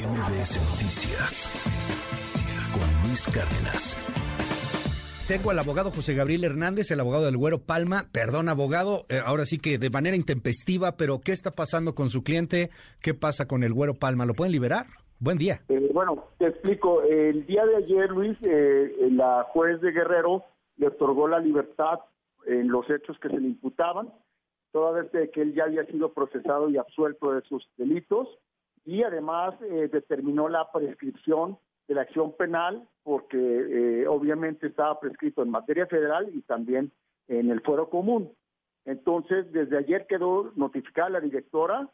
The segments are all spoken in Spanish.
MBS Noticias con Luis Cárdenas. Tengo al abogado José Gabriel Hernández, el abogado del Güero Palma. Perdón, abogado, eh, ahora sí que de manera intempestiva, pero ¿qué está pasando con su cliente? ¿Qué pasa con el Güero Palma? ¿Lo pueden liberar? Buen día. Eh, bueno, te explico. El día de ayer, Luis, eh, la juez de Guerrero le otorgó la libertad en los hechos que se le imputaban, toda vez que él ya había sido procesado y absuelto de sus delitos y además eh, determinó la prescripción de la acción penal porque eh, obviamente estaba prescrito en materia federal y también en el fuero común. Entonces, desde ayer quedó notificada la directora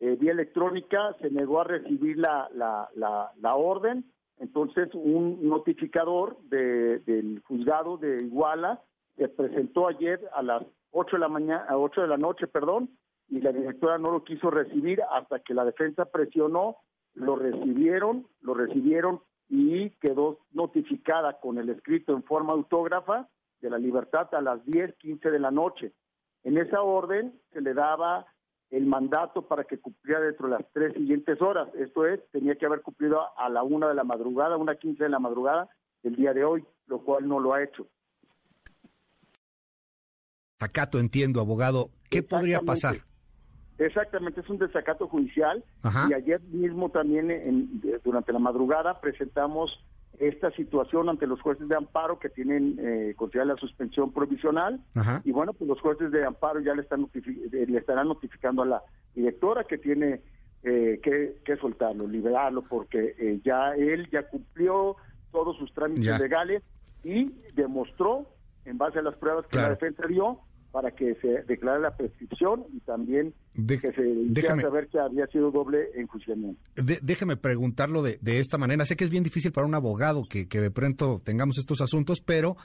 eh, vía electrónica, se negó a recibir la, la, la, orden, entonces un notificador del juzgado de Iguala se presentó ayer a las 8 de la mañana, a 8 de la noche, perdón, y la directora no lo quiso recibir hasta que la defensa presionó, lo recibieron, lo recibieron y quedó notificada con el escrito en forma autógrafa de la libertad a las 10, 15 de la noche. En esa orden se le daba el mandato para que cumpliera dentro de las tres siguientes horas. Esto es, tenía que haber cumplido a la una de la madrugada, una quince de la madrugada del día de hoy, lo cual no lo ha hecho. Acato, entiendo, abogado. ¿Qué podría pasar? Exactamente, es un desacato judicial. Y ayer mismo también en, durante la madrugada presentamos esta situación ante los jueces de amparo que tienen eh, la suspensión provisional. Y bueno, pues los jueces de amparo ya le están eh, le estarán notificando a la directora que tiene eh, que, soltarlo, liberarlo porque eh, ya él ya cumplió todos sus trámites legales y demostró en base a las pruebas que la defensa dio para que se declare la prescripción y también que se déjeme, saber que había sido doble enjuiciamiento. déjeme preguntarlo de, de, esta manera. Sé que es bien difícil para un abogado que, que de pronto tengamos estos asuntos, pero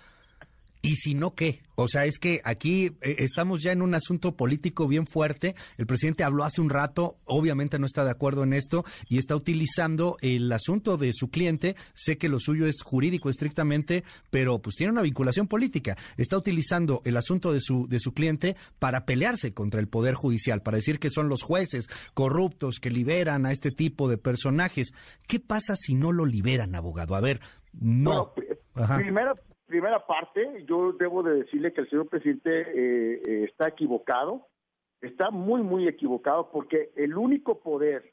¿Y si no qué? O sea, es que aquí eh, estamos ya en un asunto político bien fuerte. El presidente habló hace un rato, obviamente no está de acuerdo en esto y está utilizando el asunto de su cliente. Sé que lo suyo es jurídico estrictamente, pero pues tiene una vinculación política. Está utilizando el asunto de su de su cliente para pelearse contra el poder judicial, para decir que son los jueces corruptos que liberan a este tipo de personajes. ¿Qué pasa si no lo liberan, abogado? A ver, no. primero primera parte, yo debo de decirle que el señor presidente eh, eh, está equivocado, está muy, muy equivocado, porque el único poder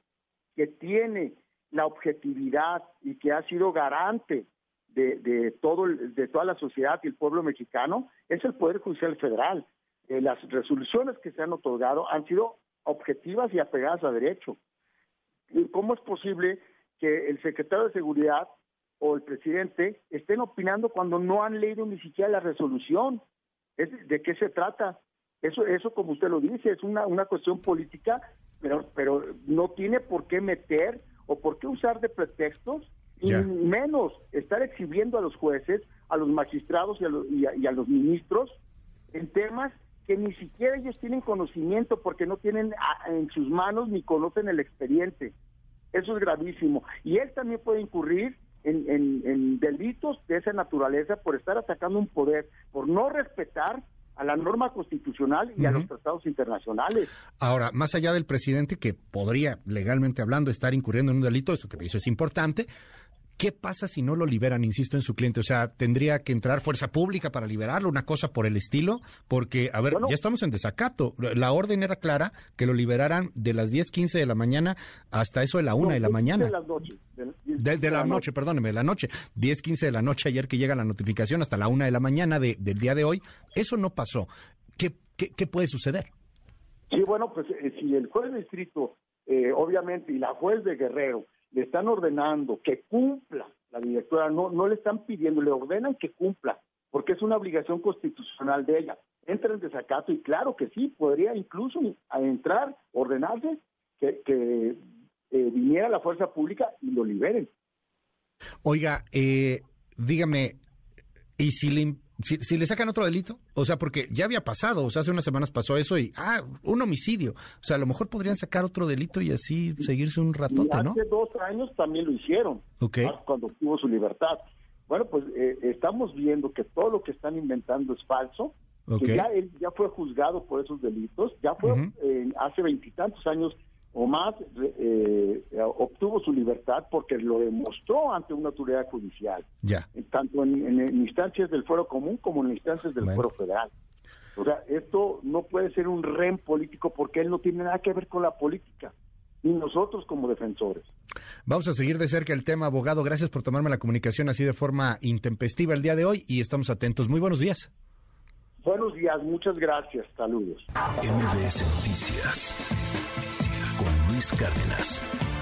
que tiene la objetividad y que ha sido garante de, todo, de toda la sociedad y el pueblo mexicano es el Poder Judicial Federal. Eh, las resoluciones que se han otorgado han sido objetivas y apegadas a derecho. ¿Cómo es posible que el secretario de Seguridad o el presidente estén opinando cuando no han leído ni siquiera la resolución. ¿De qué se trata? Eso, eso como usted lo dice, es una, una cuestión política, pero, pero no tiene por qué meter o por qué usar de pretextos y menos estar exhibiendo a los jueces, a los magistrados y a los, y a los ministros en temas que ni siquiera ellos tienen conocimiento porque no tienen en sus manos ni conocen el expediente. Eso es gravísimo. Y él también puede incurrir en, delitos de esa naturaleza por estar atacando un poder, por no respetar a la norma constitucional y a los tratados internacionales. Ahora, más allá del presidente que podría, legalmente hablando, estar incurriendo en un delito, eso que eso es importante, ¿Qué pasa si no lo liberan, insisto, en su cliente? O sea, ¿tendría que entrar fuerza pública para liberarlo, una cosa por el estilo? Porque, a ver, ya estamos en desacato. La orden era clara que lo liberaran de las 10, 15 de la mañana hasta eso de la 1 de la mañana. De la noche. De, la, noche, perdóneme, de la noche. 10, 15 de la noche ayer que llega la notificación hasta la 1 de la mañana de, del día de hoy. Eso no pasó. ¿Qué, qué, puede suceder? Sí, bueno, pues eh, si el juez de distrito, eh, obviamente, y la juez de Guerrero, le están ordenando que cumpla la directora, no, no le están pidiendo, le ordenan que cumpla, porque es una obligación constitucional de ella. Entra en desacato y claro que sí, podría incluso entrar, ordenarse que, eh, viniera la fuerza pública y lo liberen. Oiga, eh, dígame, ¿y si le si, le sacan otro delito, o sea, porque ya había pasado, o sea, hace unas semanas pasó eso y, ah, un homicidio. O sea, a lo mejor podrían sacar otro delito y así seguirse un ratote, ¿no? Hace dos años también lo hicieron, cuando obtuvo su libertad. Bueno, pues eh, estamos viendo que todo lo que están inventando es falso, que ya él ya fue juzgado por esos delitos, ya fue hace veintitantos años o más eh, obtuvo su libertad porque lo demostró ante una autoridad judicial, ya. tanto en, instancias del fuero común como en instancias del fuero federal. O sea, esto no puede ser un rem político porque él no tiene nada que ver con la política, ni nosotros como defensores. Vamos a seguir de cerca el tema, abogado. Gracias por tomarme la comunicación así de forma intempestiva el día de hoy y estamos atentos. Muy buenos días. Buenos días, muchas gracias. Saludos. MBS Noticias Luis Cárdenas.